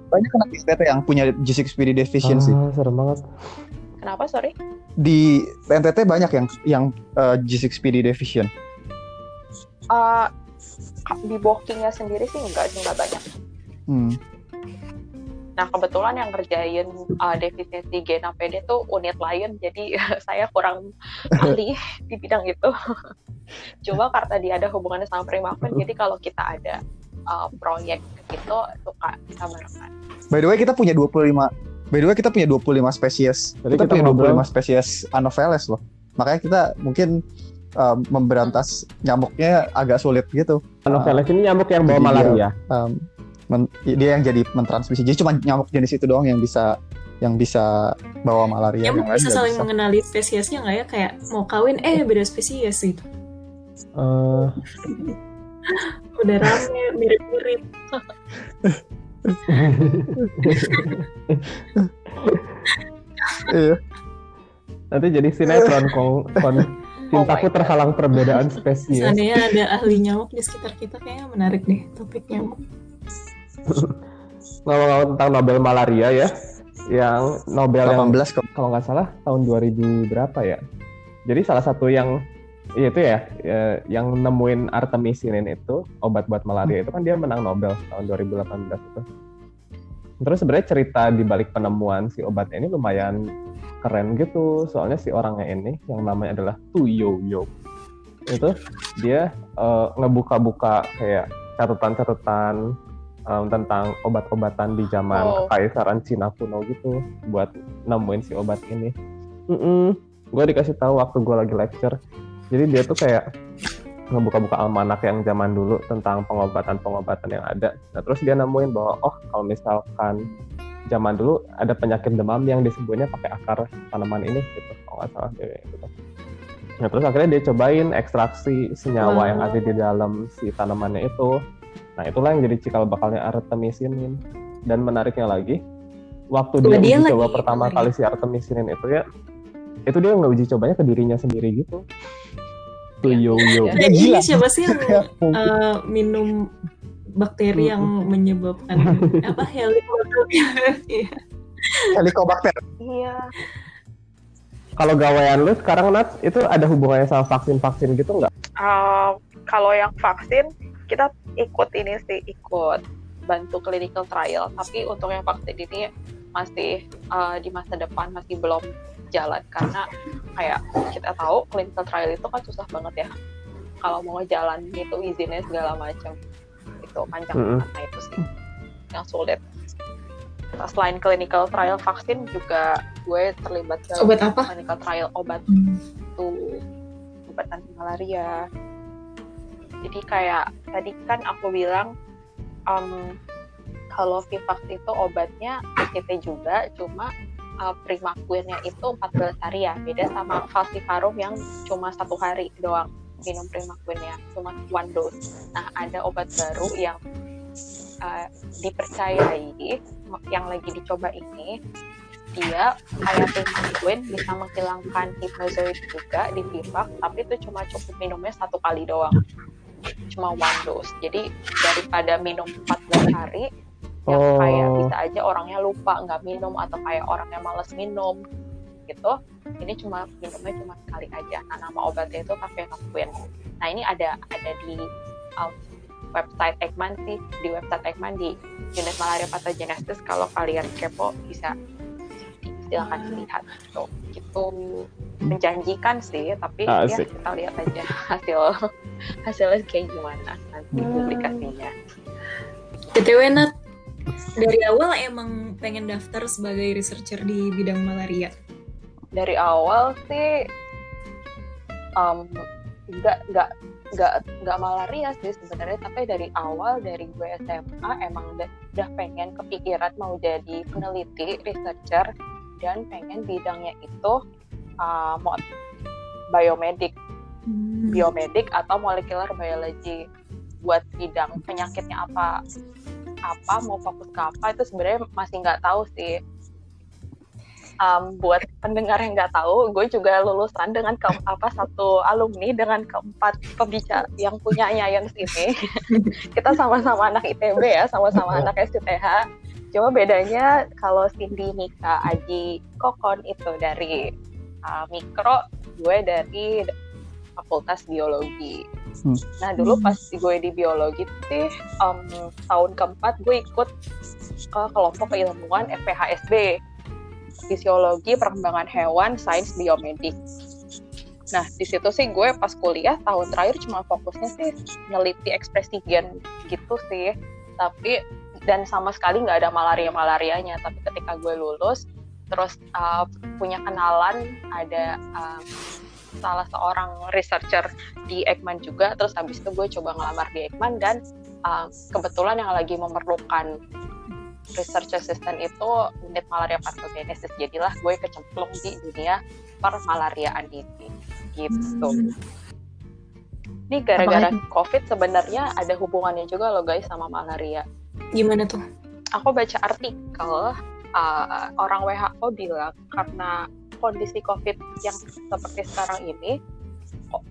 Banyak anak STT yang punya G6PD deficiency. Ah, serem banget. Kenapa sorry? Di NTT banyak yang yang uh, G6PD deficient. Eh, di bookingnya sendiri sih enggak enggak banyak. Hmm. Nah kebetulan yang ngerjain uh, defisiensi G6PD tuh unit lain, jadi saya kurang ahli di bidang itu. Cuma karena dia ada hubungannya sama Primaquine, jadi kalau kita ada uh, proyek gitu, suka kita barengan. By the way kita punya 25 By the way kita punya 25 spesies. Jadi kita, kita punya ngobrol. 25 spesies Anopheles loh. Makanya kita mungkin um, memberantas nyamuknya agak sulit gitu. Anopheles ini nyamuk yang bawa Jadi dia- malaria. Um, men- dia yang jadi mentransmisi. Jadi cuma nyamuk jenis itu doang yang bisa yang bisa bawa malaria. Nyamuk yang bisa saling bisa. mengenali spesiesnya nggak ya? Kayak mau kawin, eh beda spesies gitu. Eh, Udah rame, mirip-mirip. Iya. nanti jadi sinetron kong kon cintaku Oh my God. terhalang perbedaan spesies. Seandainya ada ahli nyamuk di sekitar kita, kayaknya menarik deh topik nyamuk. Ngomong-ngomong tentang Nobel malaria ya, yang Nobel yang 18 kok. kalau nggak salah tahun 2000 berapa ya. Jadi salah satu yang ya itu ya, ya, yang nemuin artemisinin itu obat buat malaria itu kan dia menang Nobel tahun 2018 itu. Terus sebenarnya cerita di balik penemuan si obatnya ini lumayan keren gitu. Soalnya si orangnya ini yang namanya adalah Tu Yo Yo. Itu dia eh, ngebuka-buka kayak catatan-catatan em, tentang obat-obatan di zaman Oh. kekaisaran Cina kuno gitu buat nemuin si obat ini. Gue dikasih tahu waktu gue lagi lecture. Jadi dia tuh kayak ngebuka-buka almanak yang zaman dulu tentang pengobatan-pengobatan yang ada. Nah terus dia nemuin bahwa oh kalau misalkan zaman dulu ada penyakit demam yang disebutnya pakai akar tanaman ini gitu kalau nggak salah gitu. Nah terus akhirnya dia cobain ekstraksi senyawa Wow. yang ada di dalam si tanamannya itu. Nah itulah yang jadi cikal bakalnya artemisinin. Dan menariknya lagi, waktu dia dia uji coba pertama malaria. kali si artemisinin itu ya, itu dia nggak uji cobanya ke dirinya sendiri gitu. Tuh yo yo. Ada ini siapa sih yang Ya, eh, minum bakteri yang menyebabkan apa helicobacter Iya. Helicobacter. Iya. Kalau gawean lu sekarang Nat, itu ada hubungannya sama vaksin-vaksin gitu nggak? Uh, kalau yang vaksin kita ikut ini sih ikut bantu clinical trial tapi untuk yang vaksin ini masih uh, di masa depan masih belum jalan karena kayak kita tahu clinical trial itu kan susah banget ya kalau mau jalan gitu izinnya segala macam itu panjang banget nah itu sih yang sulit Nah, selain clinical trial vaksin juga gue terlibat dalam Obat apa? clinical trial obat Hmm. itu obat anti malaria. Jadi kayak tadi kan aku bilang um, kalau Vivax itu obatnya PCT juga, cuma uh, Primaquinnya itu 14 hari ya, beda sama Falciparum yang cuma satu hari doang minum Primaquinnya, cuma one dose. Nah ada obat baru yang uh, dipercayai yang lagi dicoba ini dia kayak Primaquin bisa menghilangkan hipnozoid juga di Vivax tapi itu cuma cukup minumnya satu kali doang cuma one dose jadi daripada minum 14 hari yang Oh. kayak bisa aja orangnya lupa nggak minum atau kayak orangnya males minum gitu ini cuma minumnya cuma sekali aja. Nah nama obatnya itu Tafenoquin nah ini ada ada di um, website Ekman sih di website Ekman di unit malaria pathogenesis. Kalau kalian kepo bisa silakan dilihat. Gitu. Gitu. Menjanjikan sih tapi ya Asik. kita lihat aja hasil hasilnya kayak gimana nanti Hmm. publikasinya. BTW Nat, dari awal emang pengen daftar sebagai researcher di bidang malaria. Dari awal sih um, nggak nggak nggak nggak malaria sih sebenarnya tapi dari awal dari gue SMA emang udah, pengen kepikiran mau jadi peneliti researcher dan pengen bidangnya itu uh, mau biomedik. Biomedik atau molecular biology. Buat bidang penyakitnya apa apa mau fokus ke apa itu sebenarnya masih nggak tahu sih Um, buat pendengar yang nggak tahu gue juga lulusan dengan ke apa satu alumni dengan keempat pembicara yang punya Nyayens ini kita sama-sama anak ITB ya sama-sama anak SCTH cuma bedanya kalau Cindy Nika Aji Kokon itu dari uh, mikro gue dari fakultas biologi. Hmm. Nah dulu pas gue di biologi sih um, tahun keempat gue ikut ke kelompok keilmuan FPHSB fisiologi perkembangan hewan sains biomedik. Nah di situ sih gue pas kuliah tahun terakhir cuma fokusnya sih neliti ekspresi gen gitu sih. Tapi dan sama sekali nggak ada malaria malarianya. Tapi ketika gue lulus terus uh, punya kenalan ada um, salah seorang researcher di Ekman juga terus habis itu gue coba ngelamar di Ekman dan uh, kebetulan yang lagi memerlukan research assistant itu unit malaria pathogenesis. Jadilah gue kecemplung di dunia permalariaan ini gitu. Ini gara-gara covid sebenarnya ada hubungannya juga loh guys sama malaria. Gimana tuh? aku baca artikel uh, orang WHO bilang karena kondisi COVID yang seperti sekarang ini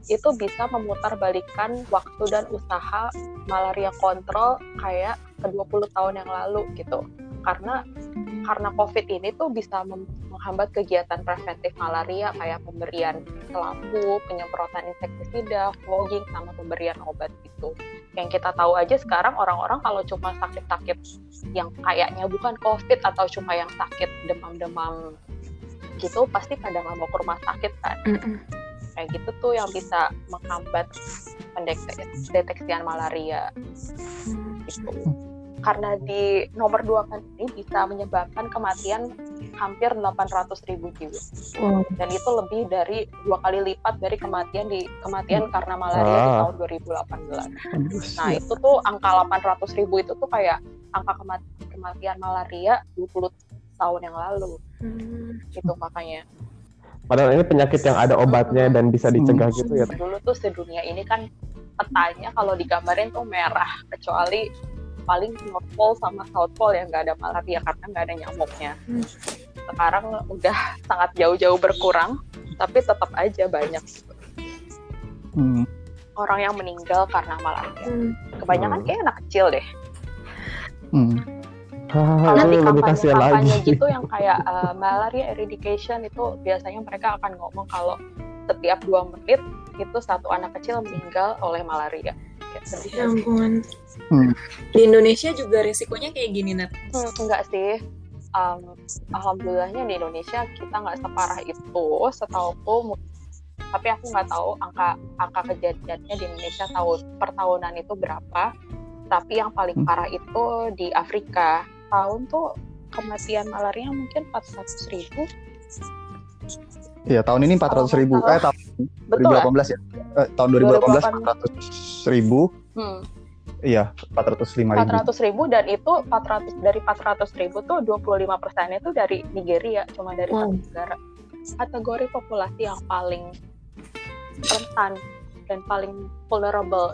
itu bisa memutarbalikkan waktu dan usaha malaria kontrol kayak ke 20 tahun yang lalu gitu. Karena karena COVID ini tuh bisa menghambat kegiatan preventif malaria kayak pemberian lampu, penyemprotan insektisida, fogging sama pemberian obat gitu. Yang kita tahu aja sekarang orang-orang kalau cuma sakit-sakit yang kayaknya bukan COVID atau cuma yang sakit demam-demam gitu pasti pada nggak mau ke rumah sakit kan Mm-mm. Kayak gitu tuh yang bisa menghambat pendeteksian malaria. Gitu. Karena di nomor dua kan ini bisa menyebabkan kematian hampir 800 ribu jiwa. Dan itu lebih dari dua kali lipat dari kematian di kematian karena malaria di Ah. tahun 2018 Nah itu tuh angka 800 ribu itu tuh kayak angka kemat- kematian malaria 20 tahun yang lalu. Hmm. gitu makanya. Padahal ini penyakit yang ada obatnya dan bisa dicegah Hmm. gitu ya. Dulu tuh sedunia ini kan petanya kalau digambarin tuh merah kecuali paling North Pole sama South Pole yang nggak ada malaria karena nggak ada nyamuknya. Hmm. Sekarang udah sangat jauh-jauh berkurang tapi tetap aja banyak Hmm. orang yang meninggal karena malaria. Hmm. Kebanyakan Hmm. kayak anak kecil deh. Hmm. Ah, kasihan kampanye-kampanye lagi. gitu yang kayak uh, malaria eradication itu biasanya mereka akan ngomong kalau setiap dua menit itu satu anak kecil meninggal oleh malaria. sedih Ya ampun. Hmm. Di Indonesia juga resikonya kayak gini, Nat. Hmm, enggak sih. Um, alhamdulillahnya di Indonesia kita nggak separah itu setauku. Tapi aku nggak tahu angka angka kejadiannya di Indonesia tahun per tahunan itu berapa. Tapi yang paling Hmm. parah itu di Afrika. Tahun tuh kematian malaria mungkin 400 ribu. Iya, tahun ini 400 ribu. Kalau Eh, tahun Betul ya? 2018 ya. Eh, tahun 2018 2018. 400 ribu. Hmm, Iya, 405 ribu. 400 ribu dan itu 400 dari 400 ribu tuh 25 persennya tuh dari Nigeria, cuma dari Wow. satu negara. Kategori populasi yang paling rentan dan paling vulnerable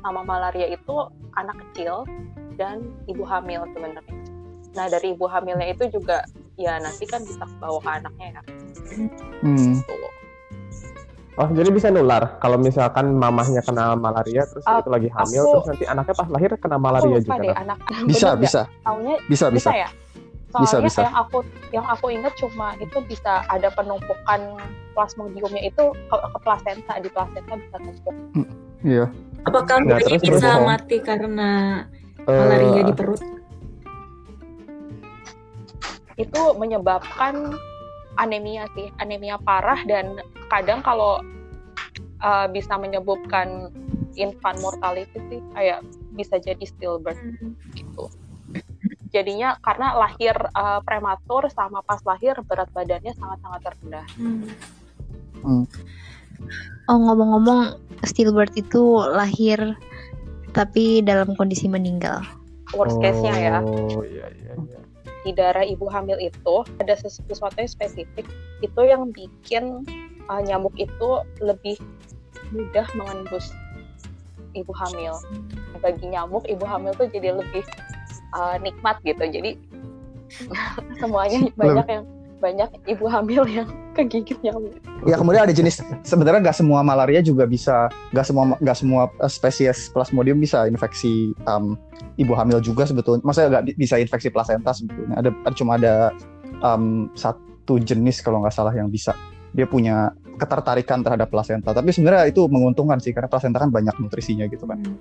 sama malaria itu anak kecil dan ibu hamil sebenarnya. Nah dari ibu hamilnya itu juga ya nanti kan bisa bawa ke anaknya ya. Hmm. Tuh. Oh, jadi bisa nular. Kalau misalkan mamahnya kena malaria terus Ah, itu lagi hamil aku- terus nanti anaknya pas lahir kena malaria juga. deh Nat. anak Bisa, bisa. Taunya Bisa, bisa. bisa ya? Bisa, Soalnya bisa. yang aku yang aku ingat cuma itu bisa ada penumpukan plasmodiumnya itu ke, ke plasenta di plasenta bisa numpuk. Iya. Apakah Nah, terus- bisa terus- mati karena Eh, malaria di perut? Itu menyebabkan anemia sih, anemia parah dan kadang kalau uh, bisa menyebabkan infant mortality sih kayak bisa jadi stillbirth gitu. Jadinya karena lahir uh, prematur sama pas lahir berat badannya sangat-sangat rendah. Hmm. Oh ngomong-ngomong stillbirth itu lahir tapi dalam kondisi meninggal. Worst case-nya ya. Oh, iya iya iya. di darah ibu hamil itu ada sesu- sesuatu yang spesifik itu yang bikin uh, nyamuk itu lebih mudah mengendus ibu hamil. Bagi nyamuk ibu hamil tuh jadi lebih uh, nikmat gitu. Jadi semuanya banyak yang banyak ibu hamil yang kegigit nyamuk. Ya kemudian ada jenis sebenarnya nggak semua malaria juga bisa nggak semua nggak semua eh, spesies plasmodium bisa infeksi um, ibu hamil juga sebetulnya. Maksudnya nggak bi- bisa infeksi plasenta sebetulnya. Ada, ada cuma ada um, satu jenis kalau nggak salah yang bisa dia punya ketertarikan terhadap plasenta. Tapi sebenarnya itu menguntungkan sih karena plasenta kan banyak nutrisinya gitu kan. Hmm.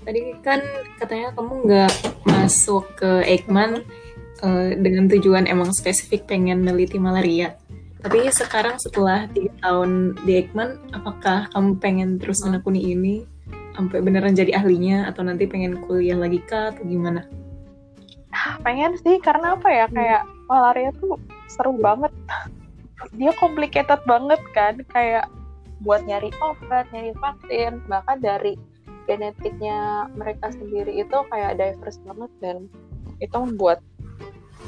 Tadi kan katanya kamu nggak masuk ke Eijkman eh, dengan tujuan emang spesifik pengen neliti malaria. Tapi sekarang setelah tiga tahun di Eijkman, apakah kamu pengen terus menekuni ini? Sampai beneran jadi ahlinya? Atau nanti pengen kuliah lagi kah? Atau gimana? Pengen sih. Karena apa ya? Kayak malaria tuh seru banget. Dia complicated banget kan? Kayak buat nyari obat, nyari vaksin, bahkan dari genetiknya mereka sendiri itu kayak diverse banget dan itu membuat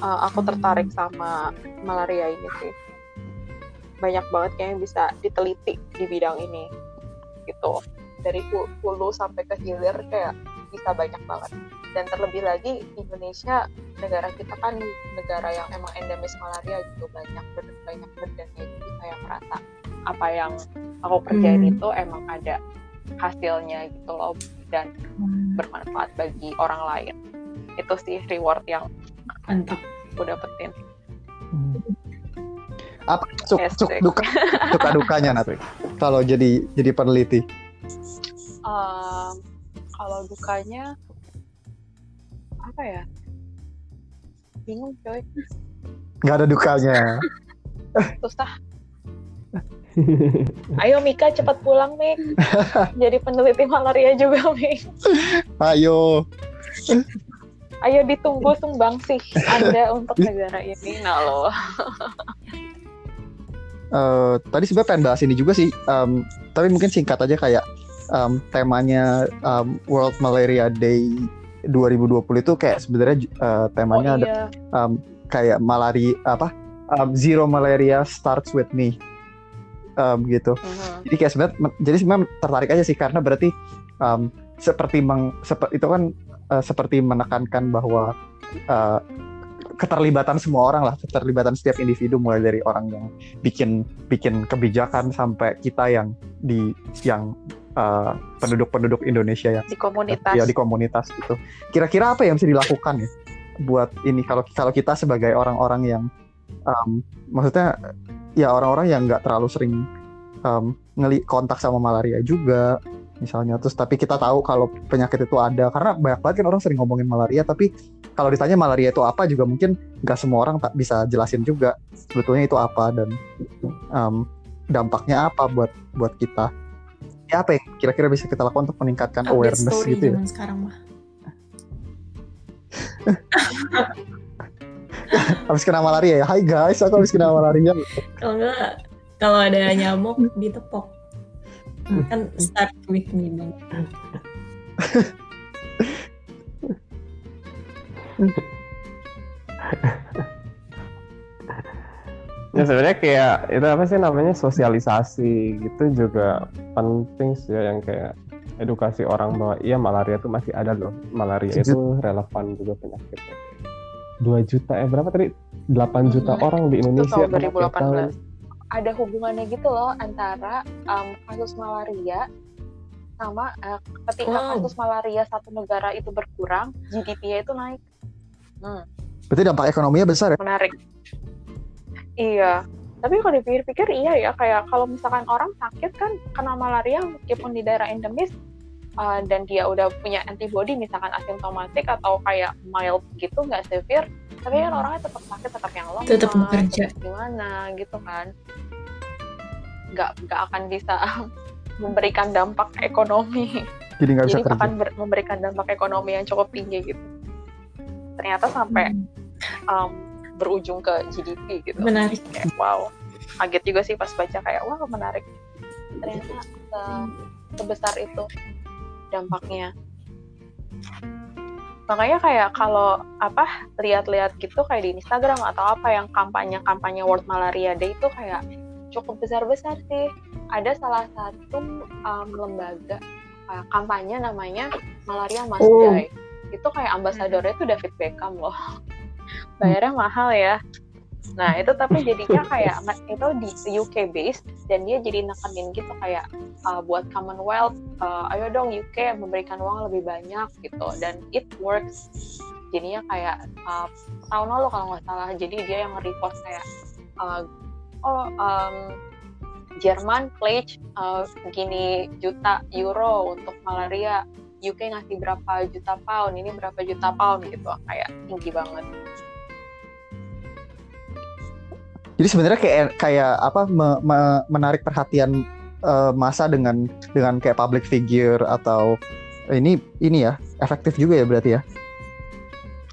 uh, aku tertarik sama malaria ini sih. Banyak banget yang bisa diteliti di bidang ini gitu. Dari hu- hulu sampai ke hilir kayak bisa banyak banget. Dan terlebih lagi Indonesia negara kita kan negara yang emang endemis malaria gitu banyak ber- banyak burdennya jadi kayak merasa apa yang aku kerjain Hmm. itu emang ada hasilnya gitu loh dan bermanfaat bagi orang lain itu sih reward yang Mantap. aku dapetin. Apa? Cuk, cuk duka. Duka dukanya Natri. Kalau jadi jadi peneliti? Ehm, kalau dukanya apa ya? Bingung coy. Nggak ada dukanya. susah. Ayo Mika cepat pulang Mik. Jadi peneliti malaria juga Mik. Ayo. Ayo ditunggu sumbangsih Anda untuk negara ini nah lo Eh, tadi sebenarnya pengen bahas ini juga sih, em, tapi mungkin singkat aja kayak em, temanya em, World Malaria Day 2020 itu kayak sebenarnya eh, temanya oh, ada iya. em, kayak malaria apa em, zero malaria starts with me Em, gitu. Mhm. Jadi kayak sebenarnya jadi sebenarnya tertarik aja sih karena berarti em, seperti meng, sepe- itu kan eh, seperti menekankan bahwa eh, keterlibatan semua orang lah, keterlibatan setiap individu mulai dari orang yang bikin bikin kebijakan sampai kita yang di yang eh, penduduk-penduduk Indonesia yang di komunitas ya di komunitas gitu. Kira-kira apa yang bisa dilakukan ya buat ini kalau kalau kita sebagai orang-orang yang em, maksudnya ya orang-orang yang nggak terlalu sering em, ngeli kontak sama malaria juga misalnya. Terus tapi kita tahu kalau penyakit itu ada. Karena banyak banget kan orang sering ngomongin malaria tapi kalau ditanya malaria itu apa juga mungkin nggak semua orang tak bisa jelasin juga sebetulnya itu apa dan em, dampaknya apa buat buat kita. Ya apa yang kira-kira bisa kita lakukan untuk meningkatkan Update awareness story gitu ya? sekarang mah. habis kena malaria ya? Hai guys aku habis kena malaria. Kalau enggak, kalau ada nyamuk ditepok. Kan start with me dong. Ya sebenarnya kayak itu apa sih namanya sosialisasi gitu juga penting sih ya yang kayak edukasi orang bahwa iya malaria itu masih ada loh. Malaria itu relevan juga penyakitnya. 2 juta eh berapa tadi? 8 juta Hmm. orang di Itu Indonesia. tahun Berapa 2018. tahun? Ada hubungannya gitu loh antara um, kasus malaria sama uh, ketika Wow. kasus malaria satu negara itu berkurang, GDP-nya itu naik. Hmm, berarti dampak ekonominya besar ya menarik. Iya. Tapi kalau dipikir-pikir iya ya kayak kalau misalkan orang sakit kan kena malaria meskipun di daerah endemis uh, dan dia udah punya antibody misalkan asimptomatik atau kayak mild gitu nggak severe tapi kan orangnya tetap sakit tetap yang lemah Tetap bekerja. gimana gitu kan. Nggak nggak akan bisa memberikan dampak ekonomi. Jadi nggak bisa jadi kerja. akan ber- memberikan dampak ekonomi yang cukup tinggi gitu. Ternyata sampai um, berujung ke GDP gitu. Menarik. kayak wow. Kaget juga sih pas baca kayak wow menarik. Ternyata se- sebesar itu dampaknya. Makanya kayak kalau apa lihat-lihat gitu kayak di Instagram atau apa yang kampanye-kampanye World Malaria Day itu kayak cukup besar-besar sih. Ada salah satu um, lembaga uh, kampanye namanya Malaria Must Oh. Die itu kayak ambasadornya itu David Beckham loh. Bayarnya mahal ya Nah itu tapi jadinya kayak itu di UK based dan dia jadi nekenin gitu kayak uh, buat Commonwealth, uh, ayo dong UK memberikan uang lebih banyak gitu dan it works. Jadinya kayak uh, tahun lalu kalau nggak salah jadi dia yang report kayak uh, oh um, Jerman pledge uh, begini juta euro untuk malaria. UK ngasih berapa juta pound, ini berapa juta pound gitu, kayak tinggi banget. Jadi sebenarnya kayak kayak apa me- me- menarik perhatian eh, masa dengan dengan kayak public figure atau ini ini ya efektif juga ya berarti ya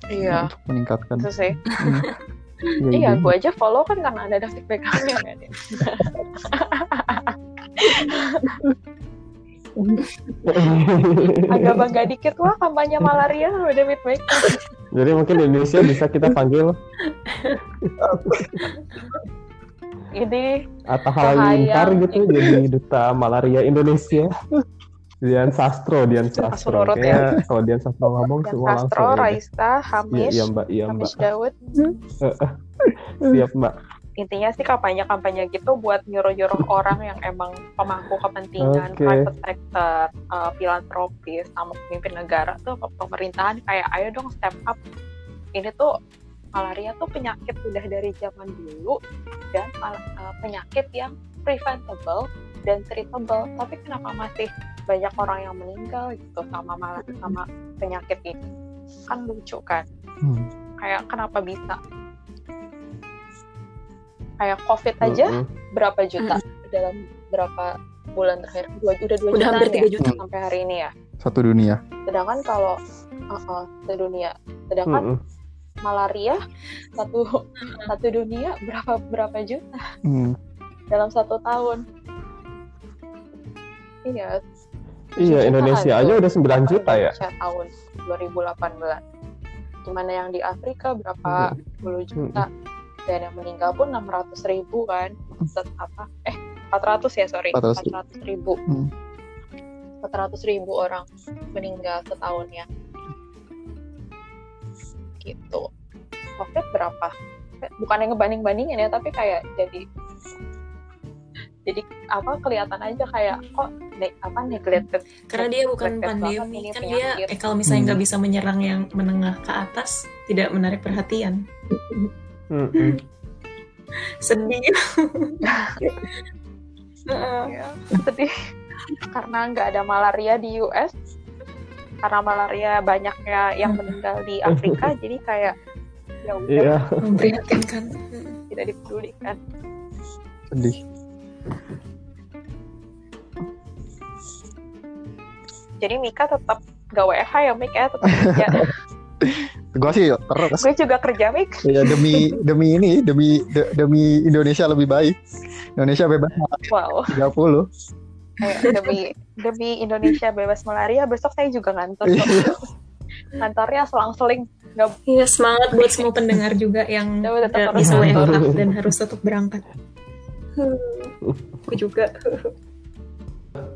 Iya, untuk meningkatkan. itu sih. Hmm. Iya, iya. gue aja follow kan karena ada David Beckham ya kan. Agak bangga dikit wah kampanye malaria David Beckham. Jadi mungkin di Indonesia bisa kita panggil Ini Atta Halilintar Bahaya. gitu jadi duta malaria Indonesia. Dian Sastro, Dian Sastro. Kayaknya kalau Dian Sastro ngomong dan semua Castro, langsung. ya. Raisa, Iya, Hamis, iya Mbak, iya Mbak. Hamis Daud. Siap Mbak. Intinya sih kampanye-kampanye gitu buat nyuruh-nyuruh orang yang emang pemangku kepentingan, Oke. private sector, uh, filantropis, sama pemimpin negara tuh pemerintahan kayak ayo dong step up. Ini tuh malaria tuh penyakit udah dari zaman dulu dan uh, penyakit yang preventable dan treatable. Tapi kenapa masih banyak orang yang meninggal gitu sama mal- sama penyakit ini? Kan lucu kan? Hmm. Kayak kenapa bisa? Kayak COVID aja Mm-mm. berapa juta dalam berapa bulan terakhir? Dua, udah dua Udah hampir ya 3 juta. sampai hari ini ya. Satu dunia. Sedangkan kalau uh, uh, sedunia, sedangkan Mm-mm. malaria satu satu dunia berapa berapa juta Hmm. dalam satu tahun? Iya. Iya, Indonesia aja udah 9 juta ya. Tahun 2018. Gimana yang di Afrika berapa puluh juta dan yang meninggal pun 600 ribu kan Set, apa eh 400 ya sorry 400. 400 ribu Hmm. 400 ribu orang meninggal setahunnya gitu covid berapa bukan yang ngebanding bandingin ya tapi kayak jadi jadi apa kelihatan aja kayak kok ne- apa neglected Karena dia bukan pandemi, ini kan dia penyakit. eh, kalau misalnya Hmm. nggak bisa menyerang yang menengah ke atas, tidak menarik perhatian. Mm-mm. Sedih. Heeh. ya sedih karena nggak ada malaria di US karena malaria banyaknya yang meninggal di Afrika jadi kayak ya udah Iya. memprihatinkan tidak dipedulikan Sedih. jadi Mika tetap gak WFH ya Mik ya tetap kerja Gue sih terus. gue juga kerja Mik Ya demi demi ini demi de- demi Indonesia lebih baik. Indonesia bebas wow 30. kayak demi demi Indonesia bebas malaria besok saya juga ngantor. Iya. kantornya selang-seling nggak Iya semangat buat semua pendengar juga yang tetap harus bisa. WFH dan harus tetap berangkat. Aku juga.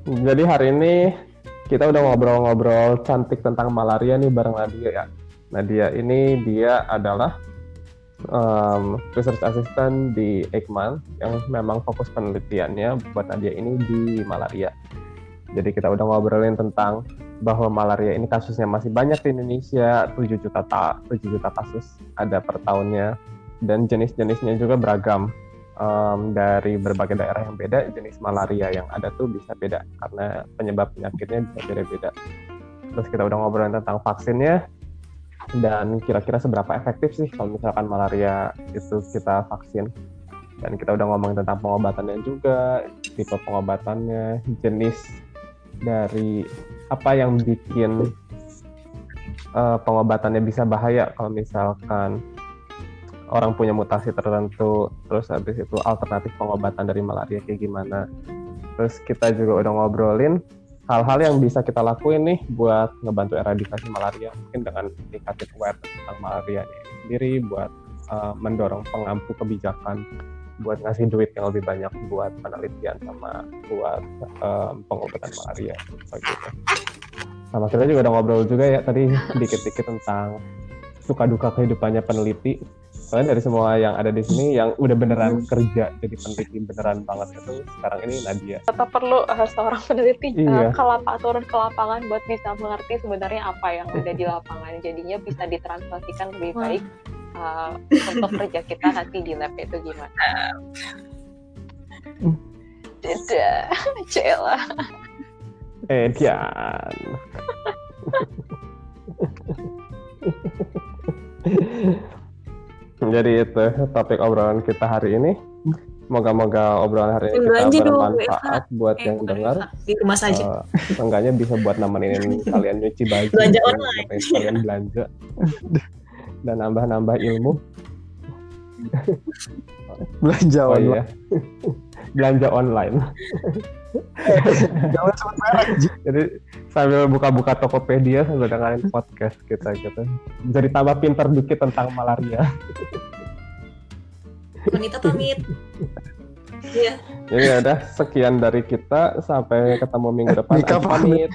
Jadi hari ini kita udah ngobrol-ngobrol cantik tentang malaria nih bareng Nadia ya. Nadia ini dia adalah um, research assistant di Eijkman yang memang fokus penelitiannya buat Nadia ini di malaria. Jadi kita udah ngobrolin tentang bahwa malaria ini kasusnya masih banyak di Indonesia, 7 juta ta 7 juta kasus ada per tahunnya dan jenis-jenisnya juga beragam. Em, dari berbagai daerah yang beda, jenis malaria yang ada tuh bisa beda karena penyebab penyakitnya bisa beda-beda. Terus kita udah ngobrolin tentang vaksinnya dan kira-kira seberapa efektif sih kalau misalkan malaria itu kita vaksin. Dan kita udah ngomongin tentang pengobatannya juga, tipe pengobatannya, jenis dari apa yang bikin eh, pengobatannya bisa bahaya kalau misalkan orang punya mutasi tertentu, terus habis itu alternatif pengobatan dari malaria kayak gimana. Terus kita juga udah ngobrolin hal-hal yang bisa kita lakuin nih buat ngebantu eradikasi malaria, mungkin dengan meningkatin awareness tentang malaria ini sendiri, buat uh, mendorong pengampu kebijakan, buat ngasih duit yang lebih banyak buat penelitian sama buat um, pengobatan malaria gitu. Sama kita juga udah ngobrol juga ya tadi dikit-dikit tentang suka duka kehidupannya peneliti soalnya dari semua yang ada di sini yang udah beneran kerja jadi peneliti beneran banget itu sekarang ini Nadia. Tetap perlu uh, seorang peneliti Iya. uh, ke lapa- turun ke lapangan buat bisa mengerti sebenarnya apa yang ada di lapangan. Jadinya bisa ditranslasikan lebih baik uh, untuk kerja kita nanti di lab itu gimana. Dadah, Cela. Edian jadi itu topik obrolan kita hari ini Moga-moga obrolan hari ini kita dong, bermanfaat buat Eh, yang dengar. Di rumah saja. Seenggaknya bisa buat nemenin kalian nyuci baju, Belanja online. kalian belanja dan nambah-nambah ilmu. Belanja Oh online. iya, belanja online. Jangan sebut merek. Jadi sambil buka-buka Tokopedia sambil dengerin podcast kita gitu. Bisa ditambah pinter dikit tentang malaria. Wanita pamit. Iya. Jadi ya udah sekian dari kita sampai ketemu minggu depan. Mika pamit.